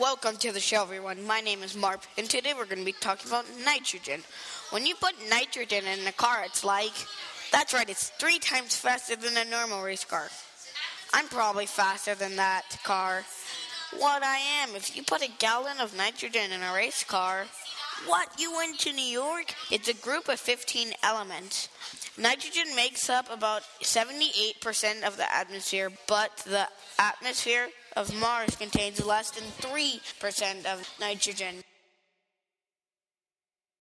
Welcome to the show, everyone. My name is Marp, and today we're going to be talking about nitrogen. When you put nitrogen in a car, it's like that's right, it's three times faster than a normal race car. I'm probably faster than that car. What I am, if you put a gallon of nitrogen in a race car, what, you went to New York? It's a group of 15 elements. Nitrogen makes up about 78% of the atmosphere, but the atmosphere of Mars contains less than 3% of nitrogen.